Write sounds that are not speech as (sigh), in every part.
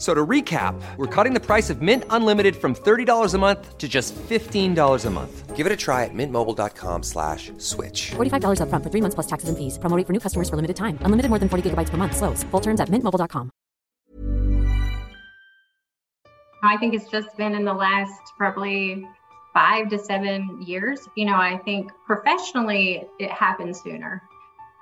So to recap, we're cutting the price of Mint Unlimited from $30 a month to just $15 a month. Give it a try at mintmobile.com slash switch. $45 upfront for three months plus taxes and fees. Promoting for new customers for limited time. Unlimited more than 40 gigabytes per month. Slows. Full terms at mintmobile.com. I think it's just been in the last probably five to seven years. You know, I think professionally it happened sooner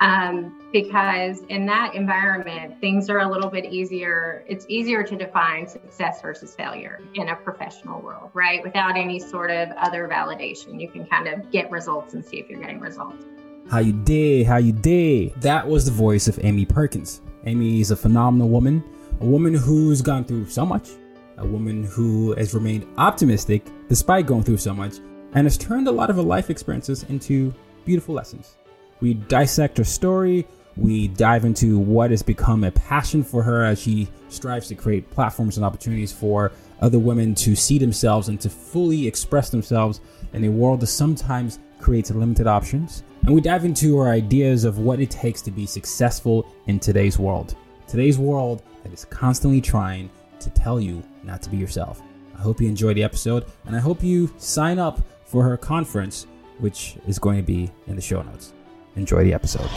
um, because in that environment, things are a little bit easier. It's easier to define success versus failure in a professional world, right? Without any sort of other validation, you can kind of get results and see if you're getting results. How you did? How you did? That was the voice of Amy Perkins. Amy is a phenomenal woman, a woman who's gone through so much, a woman who has remained optimistic despite going through so much, and has turned a lot of her life experiences into beautiful lessons. We dissect her story. We dive into what has become a passion for her as she strives to create platforms and opportunities for other women to see themselves and to fully express themselves in a world that sometimes creates limited options. And we dive into her ideas of what it takes to be successful in today's world. Today's world that is constantly trying to tell you not to be yourself. I hope you enjoy the episode and I hope you sign up for her conference, which is going to be in the show notes. Enjoy the episode.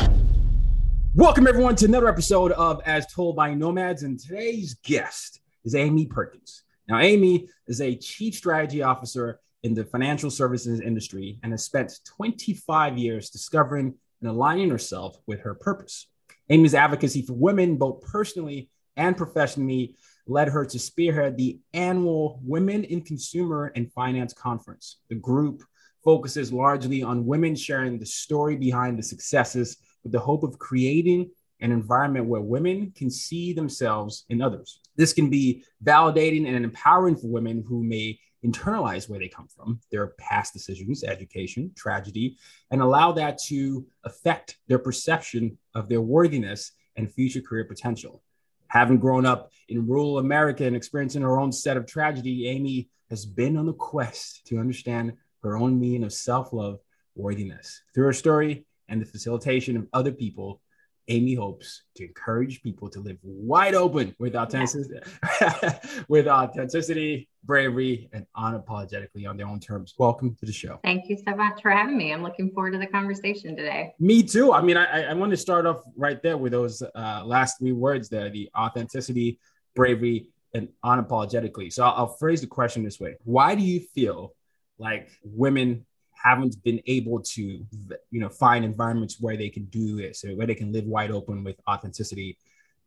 Welcome, everyone, to another episode of As Told by Nomads. And today's guest is Amy Perkins. Now, Amy is a chief strategy officer in the financial services industry and has spent 25 years discovering and aligning herself with her purpose. Amy's advocacy for women, both personally and professionally, led her to spearhead the annual Women in Consumer and Finance Conference. The group focuses largely on women sharing the story behind the successes with the hope of creating an environment where women can see themselves in others. This can be validating and empowering for women who may internalize where they come from, their past decisions, education, tragedy, and allow that to affect their perception of their worthiness and future career potential. Having grown up in rural America and experiencing her own set of tragedy, Amy has been on the quest to understand her own meaning of self love, worthiness. Through her story and the facilitation of other people, Amy hopes to encourage people to live wide open with authenticity, yeah. (laughs) with authenticity, bravery, and unapologetically on their own terms. Welcome to the show. Thank you so much for having me. I'm looking forward to the conversation today. Me too. I mean, I, I want to start off right there with those uh, last three words there: the authenticity, bravery, and unapologetically. So I'll, I'll phrase the question this way: Why do you feel like women haven't been able to you know find environments where they can do this so where they can live wide open with authenticity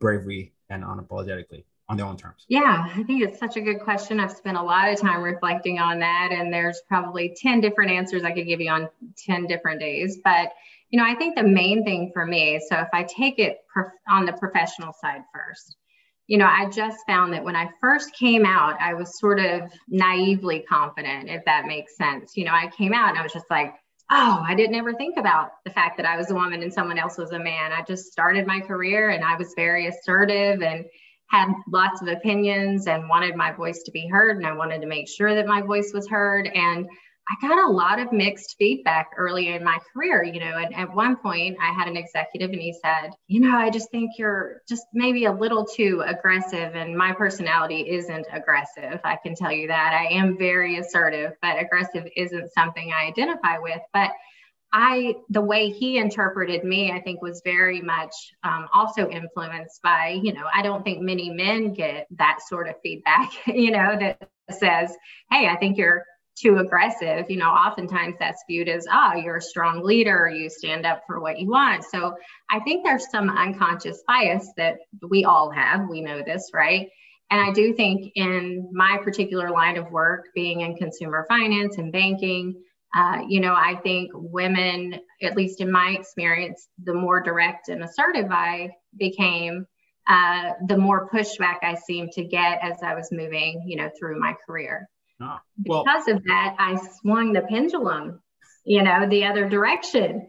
bravery and unapologetically on their own terms. Yeah i think it's such a good question. I've spent a lot of time reflecting on that and there's probably 10 different answers i could give you on 10 different days. But you know i think the main thing for me so if i take it on the professional side first you know, I just found that when I first came out, I was sort of naively confident, if that makes sense. You know, I came out and I was just like, oh, I didn't ever think about the fact that I was a woman and someone else was a man. I just started my career and I was very assertive and had lots of opinions and wanted my voice to be heard. And I wanted to make sure that my voice was heard. And I got a lot of mixed feedback early in my career, you know. And at one point, I had an executive and he said, You know, I just think you're just maybe a little too aggressive. And my personality isn't aggressive. I can tell you that. I am very assertive, but aggressive isn't something I identify with. But I, the way he interpreted me, I think was very much um, also influenced by, you know, I don't think many men get that sort of feedback, (laughs) you know, that says, Hey, I think you're too aggressive, you know, oftentimes that's viewed as, ah, oh, you're a strong leader, you stand up for what you want. So I think there's some unconscious bias that we all have. We know this, right? And I do think in my particular line of work, being in consumer finance and banking, uh, you know, I think women, at least in my experience, the more direct and assertive I became, uh, the more pushback I seemed to get as I was moving, you know, through my career. Ah, well, because of that, I swung the pendulum, you know, the other direction.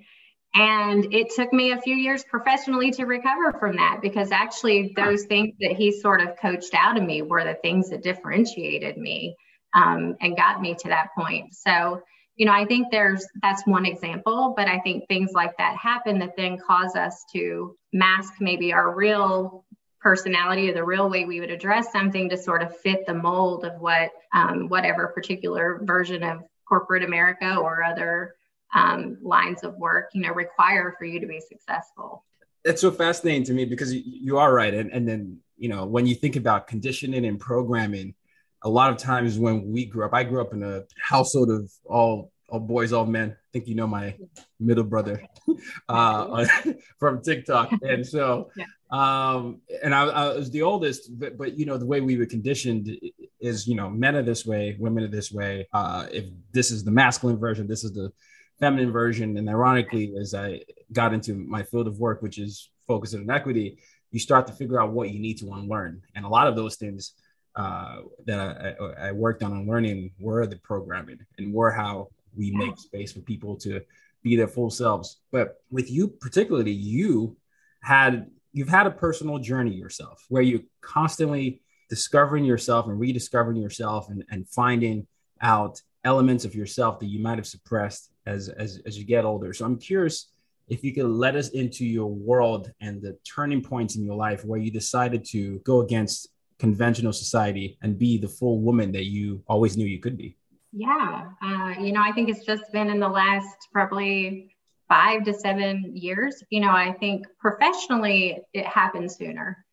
And it took me a few years professionally to recover from that because actually, those things that he sort of coached out of me were the things that differentiated me um, and got me to that point. So, you know, I think there's that's one example, but I think things like that happen that then cause us to mask maybe our real personality or the real way we would address something to sort of fit the mold of what um, whatever particular version of corporate America or other um, lines of work, you know, require for you to be successful. It's so fascinating to me because you, you are right. And, and then, you know, when you think about conditioning and programming, a lot of times when we grew up, I grew up in a household of all all boys, all men. I think you know my middle brother (laughs) uh, (laughs) (laughs) from TikTok, and so yeah. Um, and I, I, was the oldest, but, but you know the way we were conditioned is you know men are this way, women are this way. Uh, if this is the masculine version, this is the feminine version. And ironically, as I got into my field of work, which is focused on equity, you start to figure out what you need to unlearn, and a lot of those things. Uh, that I, I, worked on unlearning were the programming and were how we make space for people to be their full selves. But with you, particularly, you had you've had a personal journey yourself where you're constantly discovering yourself and rediscovering yourself and, and finding out elements of yourself that you might have suppressed as, as as you get older. So I'm curious if you could let us into your world and the turning points in your life where you decided to go against conventional society and be the full woman that you always knew you could be. Yeah. Uh, you know, I think it's just been in the last probably five to seven years. You know, I think professionally it happens sooner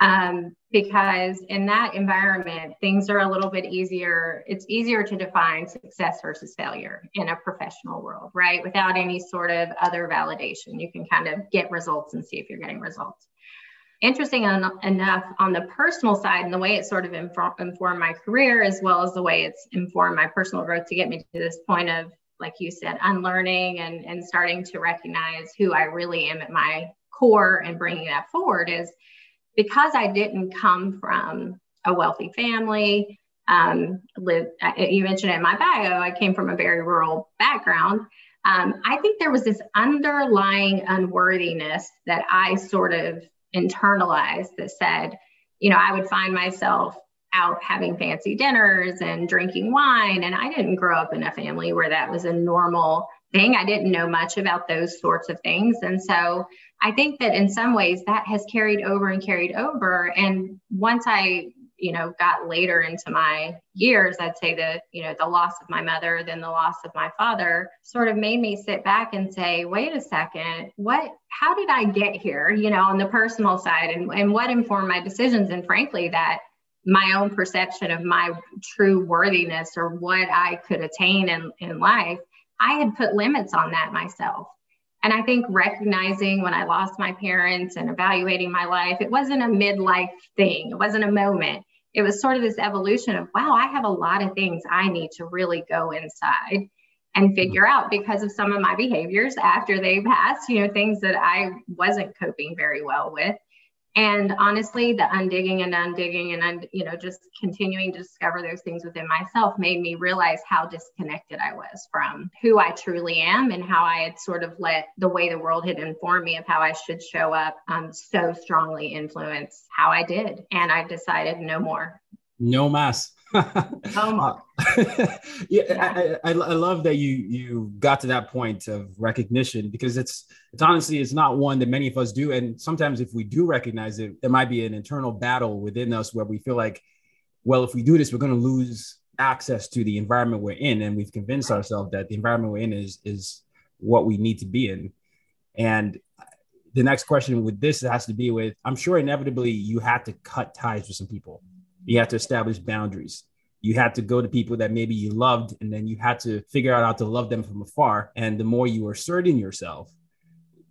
um, because in that environment, things are a little bit easier. It's easier to define success versus failure in a professional world, right? Without any sort of other validation. You can kind of get results and see if you're getting results interesting en- enough on the personal side and the way it sort of infor- informed my career as well as the way it's informed my personal growth to get me to this point of like you said unlearning and and starting to recognize who i really am at my core and bringing that forward is because i didn't come from a wealthy family um, live, you mentioned in my bio i came from a very rural background. Um, i think there was this underlying unworthiness that i sort of internalized that said, you know, I would find myself out having fancy dinners and drinking wine. And I didn't grow up in a family where that was a normal thing. I didn't know much about those sorts of things. And so I think that in some ways that has carried over and carried over. And once I you know got later into my years i'd say that you know the loss of my mother then the loss of my father sort of made me sit back and say wait a second what how did i get here you know on the personal side and, and what informed my decisions and frankly that my own perception of my true worthiness or what i could attain in, in life i had put limits on that myself. And I think recognizing when I lost my parents and evaluating my life, it wasn't a midlife thing. It wasn't a moment. It was sort of this evolution of wow i have a lot of things i need to really go inside and mm-hmm. figure out because of some of my behaviors after they passed you know things that i wasn't coping very well with and honestly the undigging and undigging and un, you know just continuing to discover those things within myself made me realize how disconnected i was from who i truly am and how i had sort of let the way the world had informed me of how i should show up um, so strongly influence how i did. And i decided no more. No mass (laughs) yeah, yeah. I, I, I, love that you you got to that point of recognition because it's it's honestly it's not one that many of us do, and sometimes if we do recognize it, there might be an internal battle within us where we feel like, well, if we do this, we're going to lose access to the environment we're in, and we've convinced ourselves that the environment we're in is is what we need to be in, and the next question with this has to be with i'm sure inevitably you had to cut ties with some people you have to establish boundaries. You had to go to people that maybe you loved and then you had to figure out how to love them from afar. And the more you were asserting yourself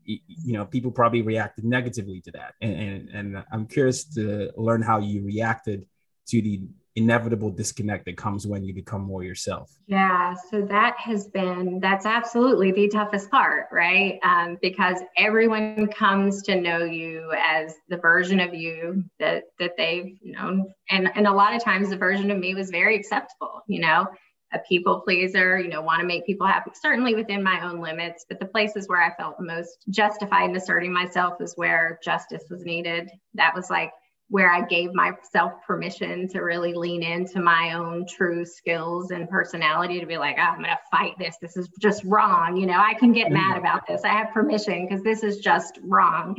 you, know people probably reacted negatively to that. And, and and i'm curious to learn how you reacted to the inevitable disconnect that comes when you become more yourself yeah so that has been that's absolutely the toughest part right um, because everyone comes to know you as the version of you that that they've known and and a lot of times the version of me was very acceptable you know a people pleaser, you know, want to make people happy, certainly within my own limits. But the places where I felt most justified in asserting myself is where justice was needed. That was like where I gave myself permission to really lean into my own true skills and personality to be like, oh, I'm going to fight this. This is just wrong. You know, I can get mad about this. I have permission because this is just wrong.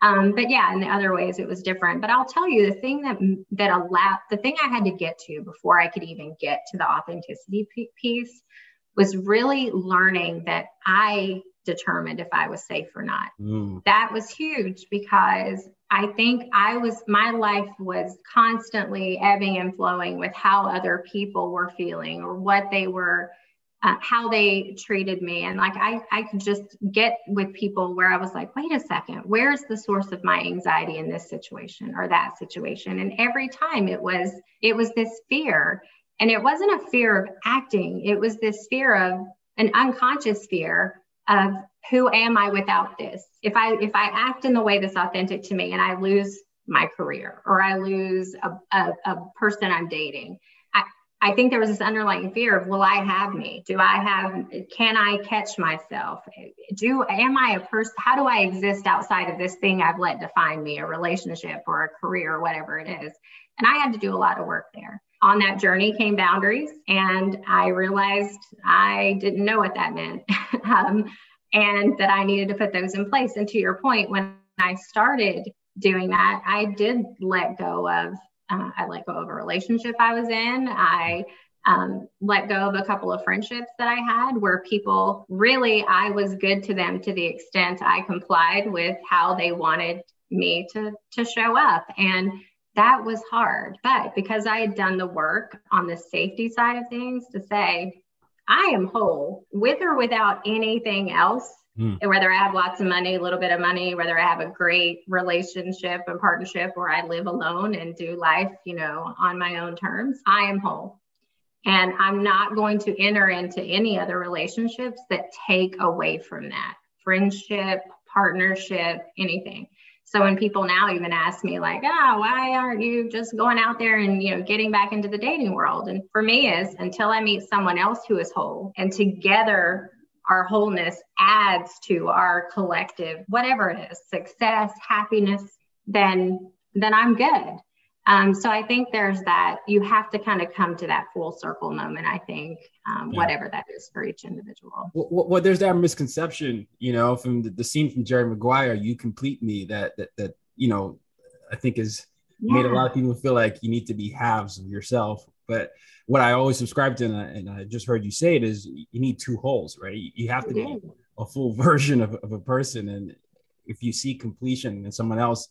Um, but yeah, in the other ways it was different. But I'll tell you the thing that that allowed the thing I had to get to before I could even get to the authenticity piece was really learning that I determined if I was safe or not. Mm. That was huge because I think I was, my life was constantly ebbing and flowing with how other people were feeling or what they were, uh, how they treated me. And like I, I could just get with people where I was like, wait a second, where's the source of my anxiety in this situation or that situation? And every time it was, it was this fear. And it wasn't a fear of acting, it was this fear of an unconscious fear of who am I without this? If I if I act in the way that's authentic to me and I lose my career or I lose a, a, a person I'm dating, I, I think there was this underlying fear of will I have me? Do I have can I catch myself? Do am I a person how do I exist outside of this thing I've let define me, a relationship or a career or whatever it is? And I had to do a lot of work there on that journey came boundaries and i realized i didn't know what that meant (laughs) um, and that i needed to put those in place. And to your point when i started doing that i did let go of uh, i let go of a relationship i was in. I um, let go of a couple of friendships that i had where people really i was good to them to the extent i complied with how they wanted me to to show up. And that was hard. But because I had done the work on the safety side of things to say, I am whole with or without anything else. Mm. And whether I have lots of money, a little bit of money, whether I have a great relationship and partnership, or I live alone and do life, you know, on my own terms, I am whole. And I'm not going to enter into any other relationships that take away from that friendship, partnership, anything. So when people now even ask me like, oh, why aren't you just going out there and you know getting back into the dating world? And for me is until I meet someone else who is whole and together our wholeness adds to our collective whatever it is, success, happiness, then then I'm good. Um, so I think there's that you have to kind of come to that full circle moment. I think um, yeah. whatever that is for each individual. Well, well, there's that misconception, you know, from the, the, scene from Jerry Maguire, "You complete me." That that that you know, I think is yeah. made a lot of people feel like you need to be halves of yourself. But what I always subscribe to, and I, and I just heard you say it, is you need two wholes, right? You have to be a full (laughs) version of, of a person, and if you see completion in someone else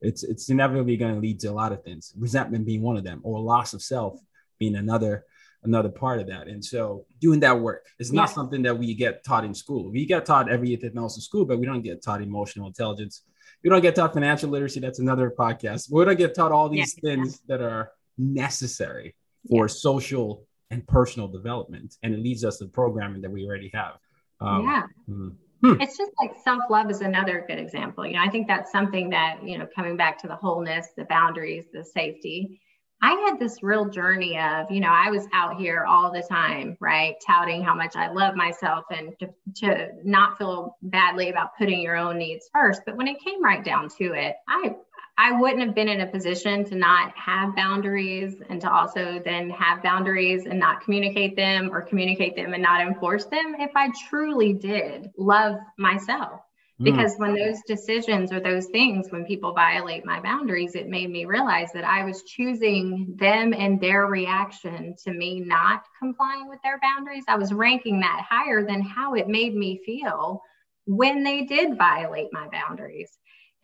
it's it's inevitably going to lead to a lot of things resentment being one of them or loss of self being another another part of that and so doing that work is not yeah. something that we get taught in school we get taught everything else in school but we don't get taught emotional intelligence we don't get taught financial literacy that's another podcast we don't get taught all these yeah. things that are necessary for yeah. social and personal development and it leads us to programming that we already have um, yeah mm-hmm. Hmm. It's just like self love is another good example. You know, I think that's something that, you know, coming back to the wholeness, the boundaries, the safety. I had this real journey of, you know, I was out here all the time, right? Touting how much I love myself and to, to not feel badly about putting your own needs first. But when it came right down to it, I I wouldn't have been in a position to not have boundaries and to also then have boundaries and not communicate them or communicate them and not enforce them if I truly did love myself. Hmm. Because when those decisions or those things, when people violate my boundaries, it made me realize that I was choosing them and their reaction to me not complying with their boundaries. I was ranking that higher than how it made me feel when they did violate my boundaries.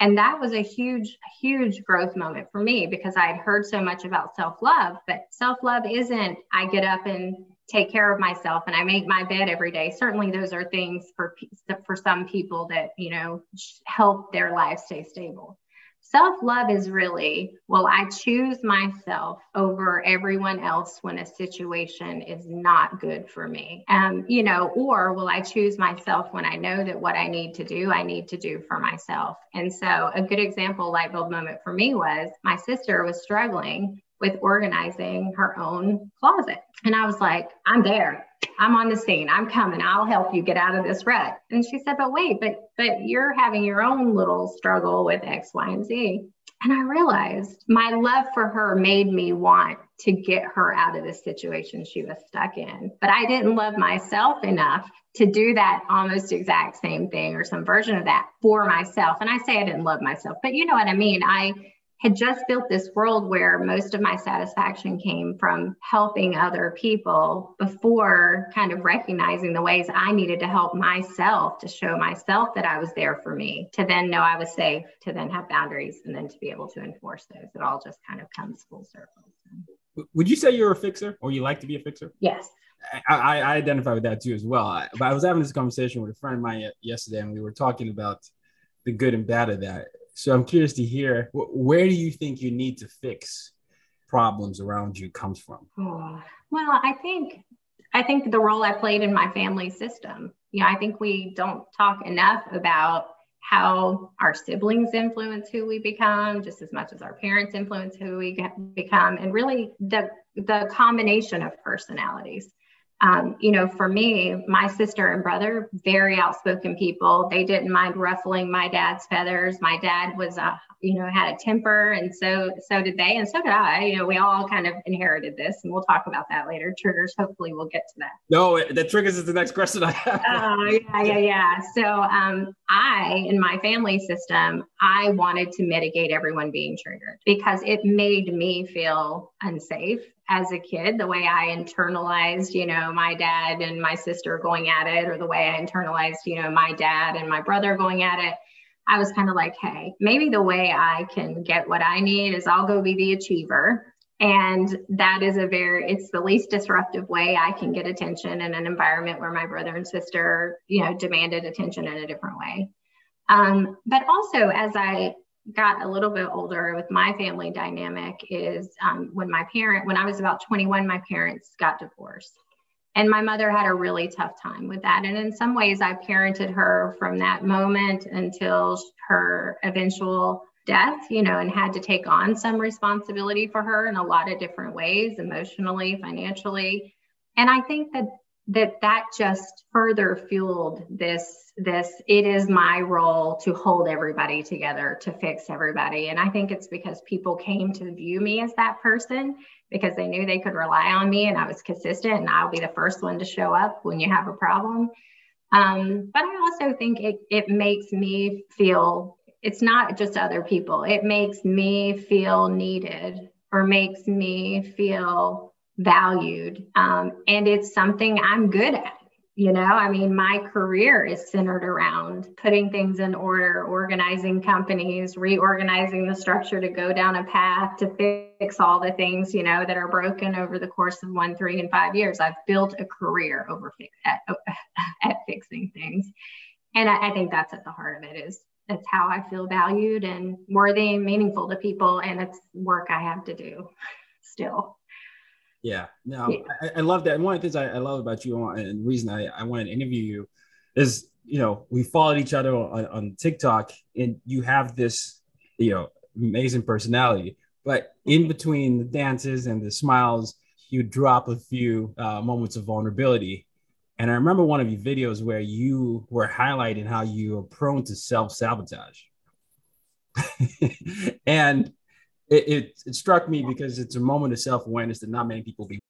And that was a huge, huge growth moment for me because I had heard so much about self love. But self love isn't, I get up and take care of myself and I make my bed every day. Certainly, those are things for for some people that you know help their life stay stable. Self love is really, well, I choose myself over everyone else when a situation is not good for me. Um, you know, or will I choose myself when I know that what I need to do, I need to do for myself. And so, a good example, light bulb moment for me was my sister was struggling with organizing her own closet. And I was like, I'm there. I'm on the scene. I'm coming. I'll help you get out of this rut. And she said, but wait, but but you're having your own little struggle with X, Y, and Z. And I realized my love for her made me want to get her out of the situation she was stuck in. But I didn't love myself enough to do that almost exact same thing or some version of that for myself. And I say I didn't love myself, but you know what I mean. I had just built this world where most of my satisfaction came from helping other people before kind of recognizing the ways I needed to help myself to show myself that I was there for me, to then know I was safe, to then have boundaries, and then to be able to enforce those. It all just kind of comes full circle. Would you say you're a fixer or you like to be a fixer? Yes. I, I identify with that too as well. I, but I was having this conversation with a friend of mine yesterday, and we were talking about the good and bad of that so I'm curious to hear where do you think you need to fix problems around you comes from? (sighs) Well, I think I think the role I played in my family system. You know, I think we don't talk enough about how our siblings influence who we become just as much as our parents influence who we become and really the the combination of personalities um, you know, for me, my sister and brother, very outspoken people. They didn't mind ruffling my dad's feathers. My dad was a you know had a temper and so so did they and so did i. You know we all kind of inherited this and we'll talk about that later. Triggers hopefully we'll get to that. No that triggers is the next question i have. Oh yeah yeah yeah. So um i in my family system i wanted to mitigate everyone being triggered because it made me feel unsafe as a kid, the way I internalized, you know, my dad and my sister going at it, or the way I internalized, you know, my dad and my brother going at it, I was kind of like, hey, maybe the way I can get what I need is I'll go be the achiever. And that is a very, it's the least disruptive way I can get attention in an environment where my brother and sister, you know, demanded attention in a different way. Um, but also, as I got a little bit older with my family dynamic, is um, when my parent, when I was about 21, my parents got divorced. And my mother had a really tough time with that. And in some ways, I parented her from that moment until her eventual death, you know, and had to take on some responsibility for her in a lot of different ways, emotionally, financially. And I think that that that just further fueled this this it is my role to hold everybody together to fix everybody. And i think it's because people came to view me as that person because they knew they could rely on me and i was consistent and i'll be the first one to show up when you have a problem. Um, but i also think it, it makes me feel it's not just other people. It makes me feel needed or makes me feel valued. Um, and it's something I'm good at. You know, I mean, my career is centered around putting things in order, organizing companies, reorganizing the structure to go down a path to fix all the things, you know, that are broken over the course of one, three, and five years. I've built a career over at, (laughs) at fixing things. And I, I think that's at the heart of it is that's how I feel valued and worthy and meaningful to people. And it's work I have to do still. Yeah, no, yeah. I, I, love that. And one of the things I, I love about you, and the reason I, I wanted to interview you is, you know, we followed each other on, on TikTok, and you have this, you know, amazing personality. But in between the dances and the smiles, you drop a few uh, moments of vulnerability. And I remember one of your videos where you were highlighting how you are prone to self sabotage. (laughs) and it, it, it struck me because it's a moment of self awareness that not many people be.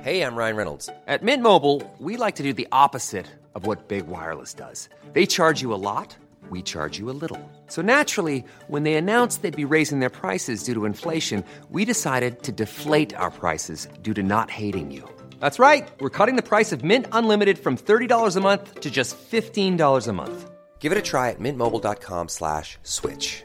Hey, I'm Ryan Reynolds. At Mint Mobile, we like to do the opposite of what Big Wireless does. They charge you a lot, we charge you a little. So naturally, when they announced they'd be raising their prices due to inflation, we decided to deflate our prices due to not hating you. That's right. We're cutting the price of Mint Unlimited from $30 a month to just $15 a month. Give it a try at mintmobile.com slash switch.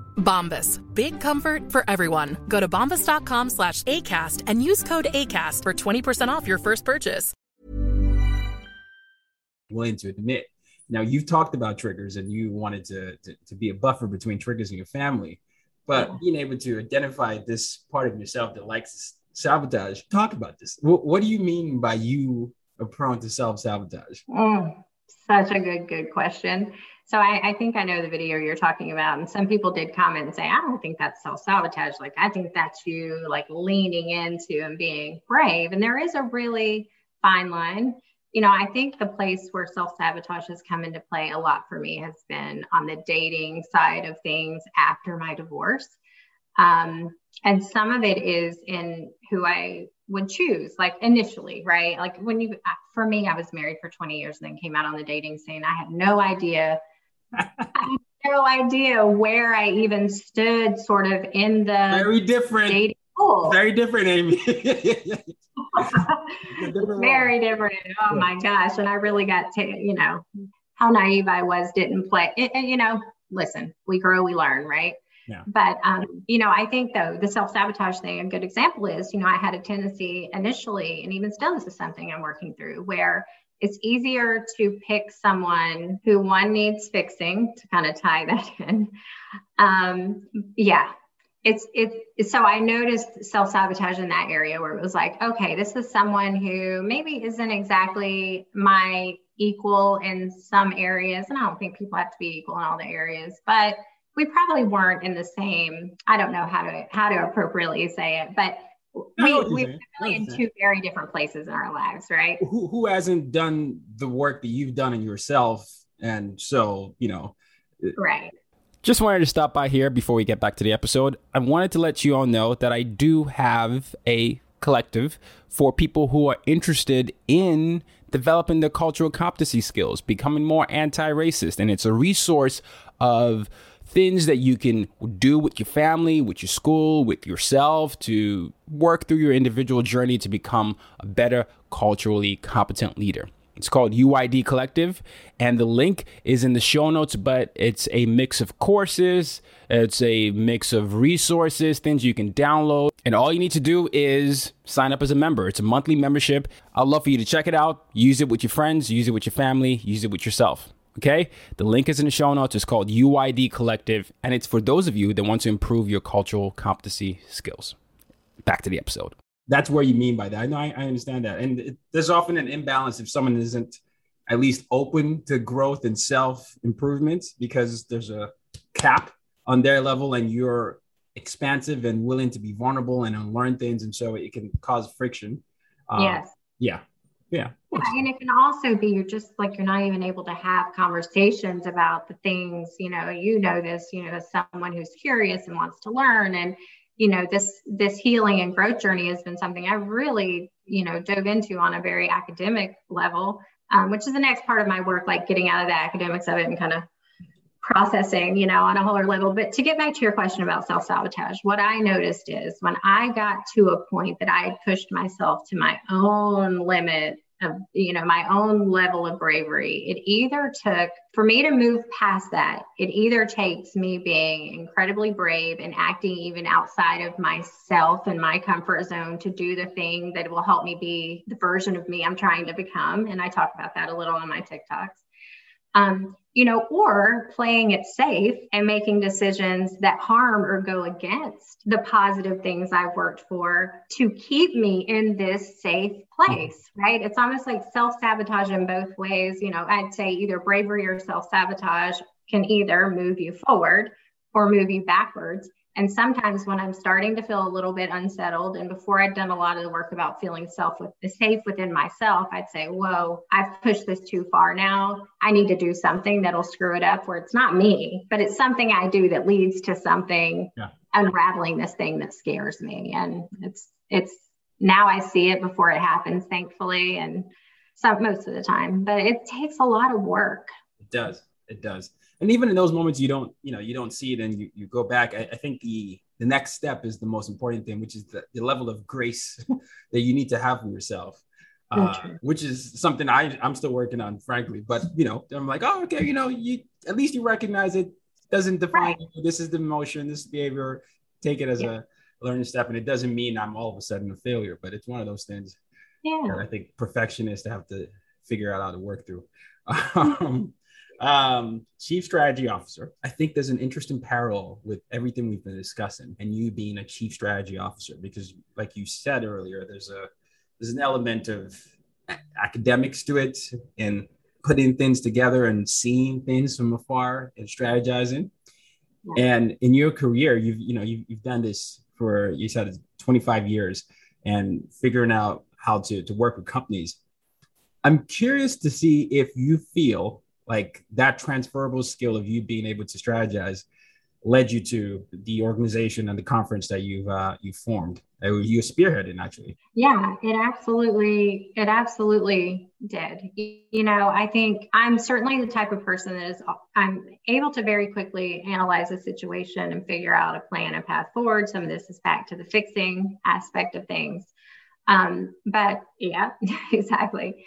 Bombas. Big comfort for everyone. Go to bombas.com slash ACAST and use code ACAST for 20% off your first purchase. Willing to admit. Now, you've talked about triggers and you wanted to, to, to be a buffer between triggers and your family, but being able to identify this part of yourself that likes sabotage, talk about this. What, what do you mean by you are prone to self sabotage? Mm, such a good, good question. So I, I, think I know the video you're talking about, and some people did comment and say, "I don't think that's self sabotage. Like I think that's you like leaning into and being brave." And there is a really fine line. You know, I think the place where self sabotage has come into play a lot for me has been on the dating side of things after my divorce. Um, and some of it is in who I would choose, like initially, right? Like when you, for me, I was married for 20 years and then came out on the dating scene. I had no idea, no idea where I even stood sort of in the very different dating pool. Very different, Amy. (laughs) (laughs) different very different. Oh my gosh. And I really got to, you know, how naive I was, didn't play. It, you know, listen, we grow, we learn, right? Yeah. But um, you know, I think though the self-sabotage thing, a good example is, you know, I had a tendency initially, and even still, this is something I'm working through, where it's easier to pick someone who one needs fixing to kind of tie that (laughs) in. Um, yeah, it's it's so I noticed self-sabotage in that area where it was like, okay, this is someone who maybe isn't exactly my equal in some areas, and I don't think people have to be equal in all the areas, but we probably weren't in the same i don't know how to how to appropriately say it but we, we're really in two very different places in our lives right? Who, who hasn't done the work that you've done in yourself? And so you know uh, right. Just wanted to stop by here before we get back to the episode. I wanted to let you all know that i do have a collective for people who are interested in developing their cultural competency skills becoming more anti-racist. And it's a resource of things that you can do with your family, with your school, with yourself to work through your individual journey to become a better culturally competent leader. It's called UID Collective, and the link is in the show notes, but it's a mix of courses, it's a mix of resources, things you can download, and all you need to do is sign up as a member. It's a monthly membership. I'd love for you to check it out, use it with your friends, use it with your family, use it with yourself. Okay, the link is in the show notes. It's called UID Collective, and it's for those of you that want to improve your cultural competency skills. Back to the episode. That's where you mean by that. I know I, I understand that, and it, there's often an imbalance if someone isn't at least open to growth and self improvement because there's a cap on their level, and you're expansive and willing to be vulnerable and unlearn things, and so it can cause friction. Uh, yes. Yeah. Yeah. Yeah. And it can also be you're just like you're not even able to have conversations about the things, you know, you know this, you know, as someone who's curious and wants to learn. And, you know, this this healing and growth journey has been something I really, you know, dove into on a very academic level, um, which is the next part of my work, like getting out of the academics of it and kind of processing, you know, on a whole level. But to get back to your question about self sabotage, what I noticed is when I got to a point that I had pushed myself to my own limit of, you know, my own level of bravery, it either took for me to move past that, it either takes me being incredibly brave and acting even outside of myself and my comfort zone to do the thing that will help me be the version of me I'm trying to become. And I talk about that a little on my TikToks um, you know, or playing it safe and making decisions that harm or go against the positive things I've worked for to keep me in this safe place, right? It's almost like self sabotage in both ways. You know, I'd say either bravery or self sabotage can either move you forward or move you backwards. And sometimes when I'm starting to feel a little bit unsettled, and before I'd done a lot of the work about feeling self with, safe within myself, I'd say, "Whoa, I've pushed this too far now. I need to do something that'll screw it up, where it's not me, but it's something I do that leads to something yeah. unraveling this thing that scares me." And it's it's now I see it before it happens, thankfully, and some most of the time. But it takes a lot of work. It does. It does and even in those moments you don't you know you don't see it and you, you go back I, I think the the next step is the most important thing which is the, the level of grace (laughs) that you need to have for yourself uh, which is something I, i'm still working on frankly but you know i'm like oh okay you know you at least you recognize it doesn't define right. you. this is the emotion this behavior take it as yeah. a learning step and it doesn't mean i'm all of a sudden a failure but it's one of those things yeah. i think perfectionists have to figure out how to work through (laughs) um, um, chief strategy officer. I think there's an interesting parallel with everything we've been discussing, and you being a chief strategy officer, because, like you said earlier, there's a there's an element of academics to it, and putting things together and seeing things from afar and strategizing. Yeah. And in your career, you've you know you've, you've done this for you said 25 years, and figuring out how to to work with companies. I'm curious to see if you feel like that transferable skill of you being able to strategize led you to the organization and the conference that you've uh, you formed. Uh, you spearheaded actually. Yeah it absolutely it absolutely did. You know i think i'm certainly the type of person that is i'm able to very quickly analyze a situation and figure out a plan and path forward. Some of this is back to the fixing aspect of things. Um, but yeah (laughs) exactly.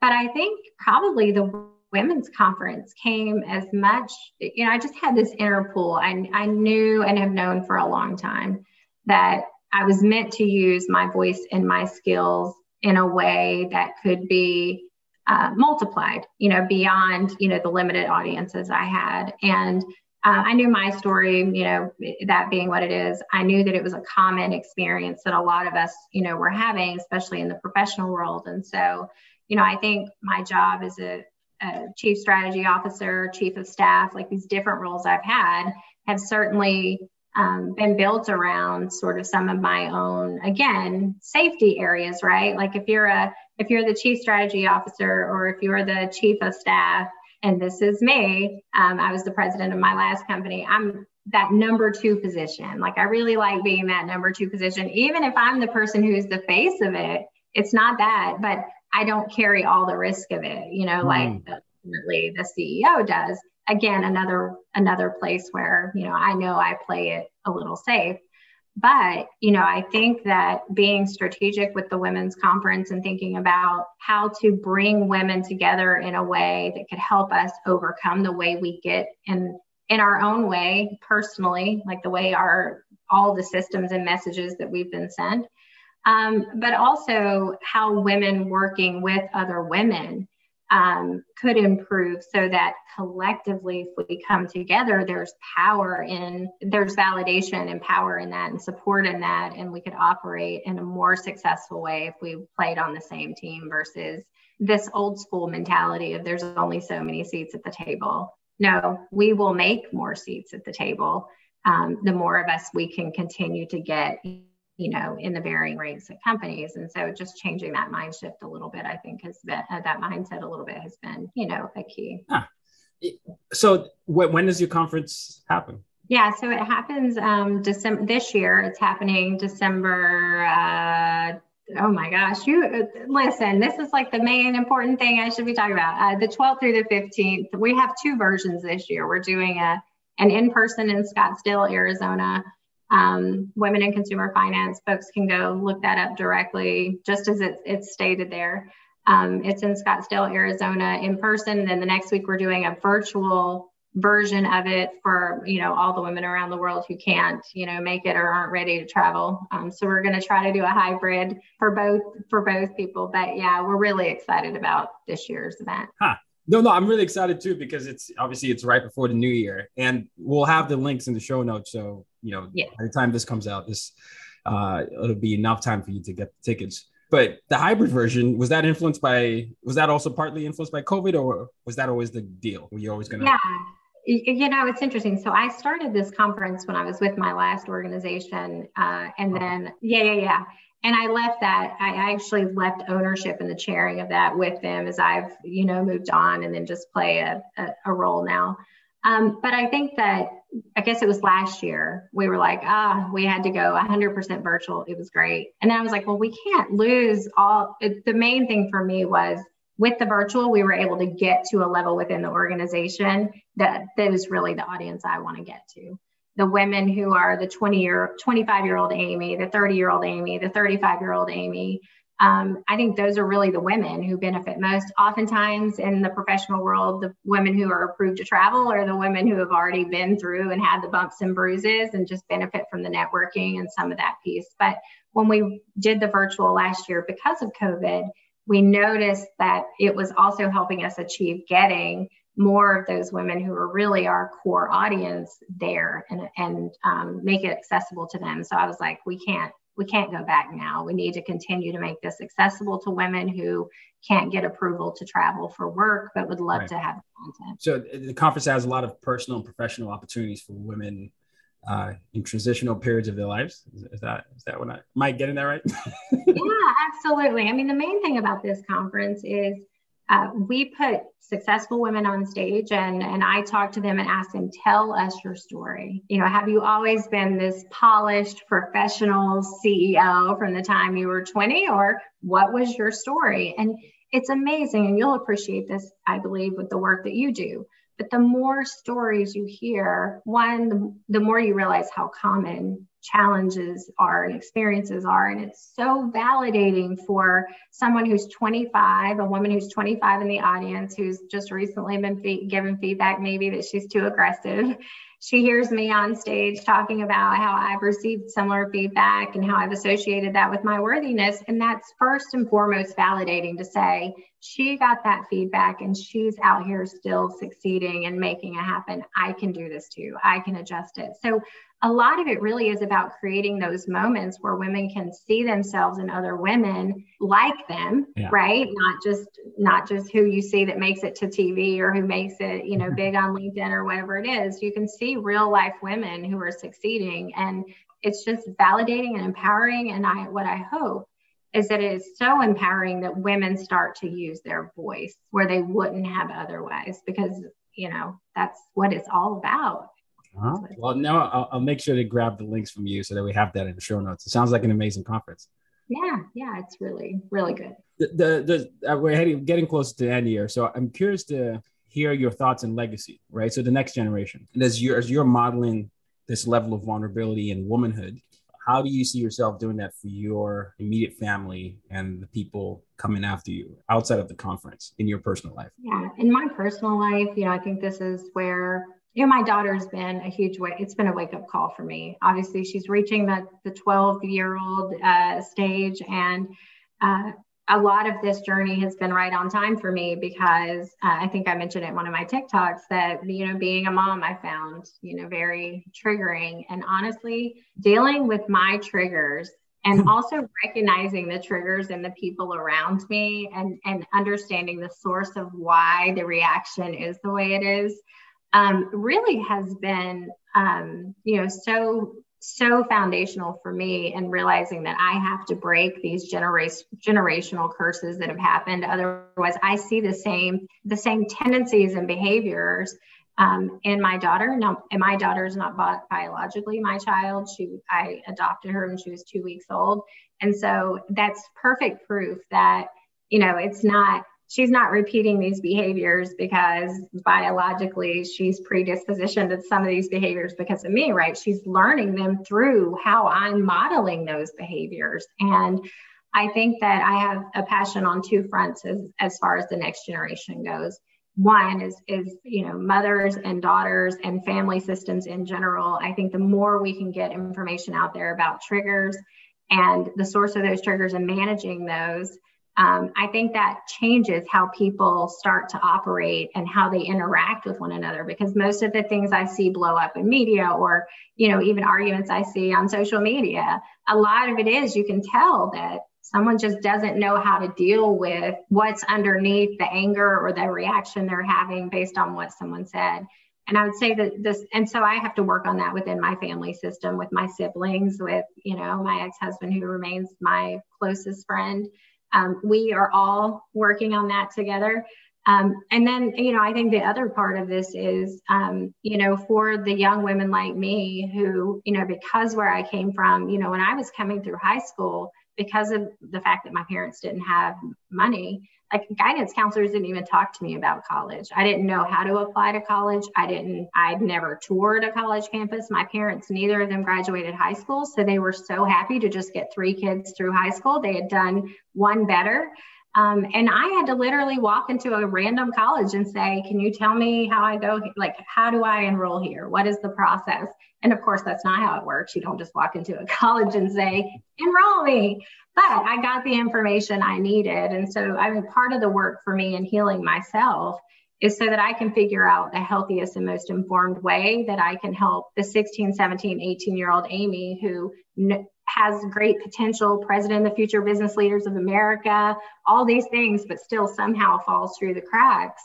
But i think probably the women's conference came as much, you know, I just had this inner pull. I, I knew and have known for a long time that I was meant to use my voice and my skills in a way that could be uh, multiplied, you know, beyond, you know, the limited audiences I had. And uh, I knew my story, you know, that being what it is, I knew that it was a common experience that a lot of us, you know, were having, especially in the professional world. And so, you know, I think my job as a uh, chief strategy officer, chief of staff, like these different roles I've had, have certainly um, been built around sort of some of my own, again, safety areas, right? Like if you're a if you're the chief strategy officer or if you're the chief of staff, and this is me, um, I was the president of my last company. I'm that number two position. Like I really like being that number two position, even if I'm the person who's the face of it. It's not that, but I don't carry all the risk of it, you know, mm. like ultimately the CEO does. Again, another another place where, you know, I know I play it a little safe. But, you know, I think that being strategic with the women's conference and thinking about how to bring women together in a way that could help us overcome the way we get in in our own way personally, like the way our all the systems and messages that we've been sent um, but also how women working with other women um, could improve so that collectively, if we come together, there's power in, there's validation and power in that and support in that. And we could operate in a more successful way if we played on the same team versus this old school mentality of there's only so many seats at the table. No, we will make more seats at the table. Um, the more of us we can continue to get you know, in the varying ranks of companies. And so just changing that mind shift a little bit, I think has been uh, that mindset a little bit has been, you know, a key. Ah. So wh- when does your conference happen? Yeah, so it happens um, December this year. It's happening December. Uh, oh my gosh, you listen. This is like the main important thing I should be talking about. Uh, the 12th through the 15th. We have two versions this year. We're doing a an in person in Scottsdale, Arizona, um, women in consumer finance folks can go look that up directly just as it, it's stated there. Um, it's in scottsdale arizona in person. Then the next week we're doing a virtual version of it for you know all the women around the world who can't you know make it or aren't ready to travel. Um, so we're going to try to do a hybrid for both for both people. But yeah we're really excited about this year's event. Huh. No, no, I'm really excited too because it's obviously it's right before the new year, and we'll have the links in the show notes. So you know, yeah. by the time this comes out, this uh, it'll be enough time for you to get the tickets. But the hybrid version was that influenced by was that also partly influenced by COVID, or was that always the deal? Were you always gonna? Yeah, You know, it's interesting. So I started this conference when I was with my last organization. Uh, and then, yeah, yeah, yeah. And I left that. I actually left ownership and the chairing of that with them as I've, you know, moved on and then just play a, a, a role now. Um, but I think that, I guess it was last year, we were like, ah, we had to go 100% virtual. It was great. And then I was like, well, we can't lose all. It, the main thing for me was with the virtual, we were able to get to a level within the organization that that is really the audience I want to get to. The women who are the 20 year, 25 year old Amy, the 30 year old Amy, the 35 year old Amy. Um, I think those are really the women who benefit most. Oftentimes in the professional world, the women who are approved to travel are the women who have already been through and had the bumps and bruises and just benefit from the networking and some of that piece. But when we did the virtual last year because of COVID, we noticed that it was also helping us achieve getting more of those women who are really our core audience there and, and um, make it accessible to them. So I was like, we can't we can't go back now. We need to continue to make this accessible to women who can't get approval to travel for work, but would love right. to have content. So the conference has a lot of personal and professional opportunities for women uh, in transitional periods of their lives. Is, is, that is that what I am I getting that right? (laughs) yeah, absolutely. I mean, the main thing about this conference is uh, we put successful women on stage and and I talk to them and ask them, tell us your story. You know, have you always been this polished professional CEO from the time you were 20, or what was your story? And it's amazing, and you'll appreciate this, I believe, with the work that you do. But the more stories you hear, one, the, the more you realize how common challenges are and experiences are. And it's so validating for someone who's 25, a woman who's 25 in the audience, who's just recently been fee- given feedback maybe that she's too aggressive (laughs) she hears me on stage talking about how I've received similar feedback and how I've associated that with my worthiness. And that's first and foremost validating to say she got that feedback and she's out here still succeeding and making it happen. I can do this too. I can adjust it. So a lot of it really is about creating those moments where women can see themselves in other women like them yeah. right not just not just who you see that makes it to tv or who makes it you know mm-hmm. big on linkedin or whatever it is you can see real life women who are succeeding and it's just validating and empowering and i what i hope is that it is so empowering that women start to use their voice where they wouldn't have otherwise because you know that's what it's all about uh-huh. Well, now I'll, I'll, make sure to grab the links from you so that we have that in the show notes. It sounds like an amazing conference. Yeah, yeah, it's really, really good. The, the, the uh, we're heading, getting close to the end here, so I'm curious to hear your thoughts and legacy, right? So the next generation, and as you're as you're modeling this level of vulnerability and womanhood, how do you see yourself doing that for your immediate family and the people coming after you outside of the conference in your personal life? Yeah, in my personal life, you know, I think this is where you know, my daughter's been a huge way. It's been a wake up call for me. Obviously, she's reaching the the 12 year old uh, stage, and uh, a lot of this journey has been right on time for me because uh, I think I mentioned it in one of my TikToks that you know being a mom I found you know very triggering, and honestly, dealing with my triggers and also recognizing the triggers and the people around me and and understanding the source of why the reaction is the way it is um, really has been, um, you know, so so foundational for me and realizing that I have to break these generation generational curses that have happened. Otherwise, I see the same the same tendencies and behaviors um, in my daughter. Now, and my daughter is not biologically my child. She I adopted her when she was two weeks old, and so that's perfect proof that you know it's not she's not repeating these behaviors because biologically she's predispositioned to some of these behaviors because of me, right? She's learning them through how I'm modeling those behaviors. And I think that I have a passion on two fronts as, as far as the next generation goes. One is is you know mothers and daughters and family systems in general. I think the more we can get information out there about triggers and the source of those triggers and managing those, um, I think that changes how people start to operate and how they interact with one another because most of the things I see blow up in media or, you know, even arguments I see on social media, a lot of it is you can tell that someone just doesn't know how to deal with what's underneath the anger or the reaction they're having based on what someone said. and I would say that this, and so I have to work on that within my family system with my siblings, with, you know, my ex husband who remains my closest friend. Um, we are all working on that together. Um, and then, you know, I think the other part of this is, um, you know, for the young women like me who, you know, because where I came from, you know, when I was coming through high school, because of the fact that my parents didn't have money, like guidance counselors didn't even talk to me about college. I didn't know how to apply to college. I didn't, I'd never toured a college campus. My parents, neither of them graduated high school. So they were so happy to just get three kids through high school. They had done one better. Um, and I had to literally walk into a random college and say, Can you tell me how I go? Like, how do I enroll here? What is the process? And of course, that's not how it works. You don't just walk into a (laughs) college and say, Enroll me. But I got the information I needed. And so, I mean, part of the work for me in healing myself is so that I can figure out the healthiest and most informed way that I can help the 16, 17, 18 year old Amy who has great potential, president of the future business leaders of America, all these things, but still somehow falls through the cracks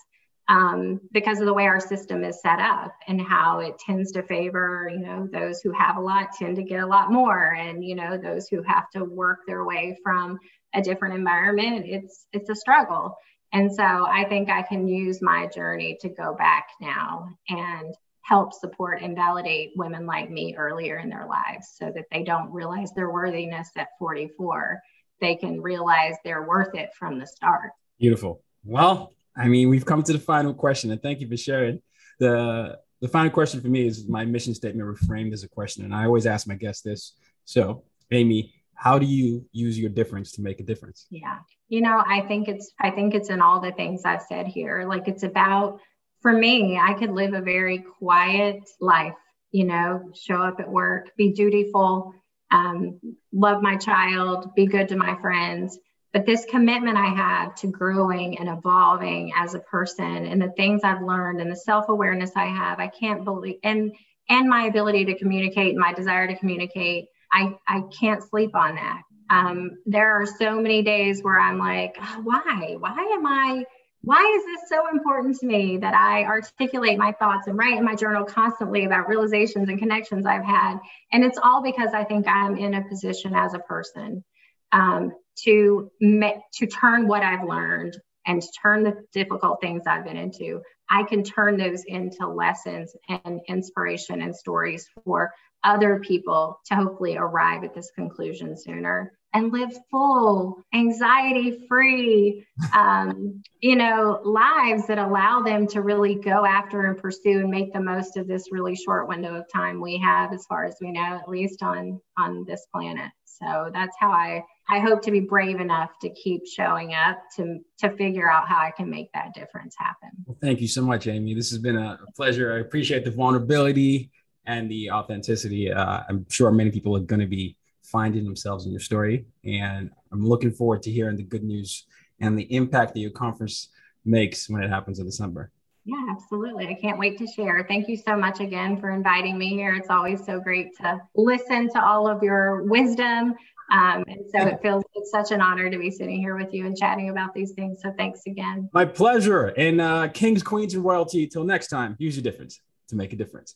um, because of the way our system is set up and how it tends to favor, you know, those who have a lot tend to get a lot more, and you know, those who have to work their way from a different environment, it's it's a struggle. And so I think I can use my journey to go back now and help support and validate women like me earlier in their lives so that they don't realize their worthiness at 44. They can realize they're worth it from the start. Beautiful. Well, I mean, we've come to the final question, and thank you for sharing. The the final question for me is my mission statement reframed as a question, and I always ask my guests this. So, Amy, how do you use your difference to make a difference? Yeah, you know, I think it's I think it's in all the things I've said here. Like it's about for me, I could live a very quiet life. You know, show up at work, be dutiful, um, love my child, be good to my friends but this commitment I have to growing and evolving as a person and the things I've learned and the self-awareness I have, I can't believe and and my ability to communicate, my desire to communicate, I, I can't sleep on that. Um, there are so many days where I'm like, oh, why? Why am I? Why is this so important to me that I articulate my thoughts and write in my journal constantly about realizations and connections I've had? And it's all because I think I'm in a position as a person um, to to turn what I've learned and to turn the difficult things I've been into, I can turn those into lessons and inspiration and stories for other people to hopefully arrive at this conclusion sooner and live full, anxiety free, um, you know, lives that allow them to really go after and pursue and make the most of this really short window of time we have, as far as we know, at least on on this planet. So that's how I I hope to be brave enough to keep showing up to to figure out how I can make that difference happen. Well, thank you so much, Amy. This has been a pleasure. I appreciate the vulnerability and the authenticity. Uh, I'm sure many people are going to be finding themselves in your story, and I'm looking forward to hearing the good news and the impact that your conference makes when it happens in December. Yeah, absolutely. I can't wait to share. Thank you so much again for inviting me here. It's always so great to listen to all of your wisdom. Um, and so it feels it's such an honor to be sitting here with you and chatting about these things. So thanks again. My pleasure. And uh, kings, queens, and royalty. Till next time, use your difference to make a difference.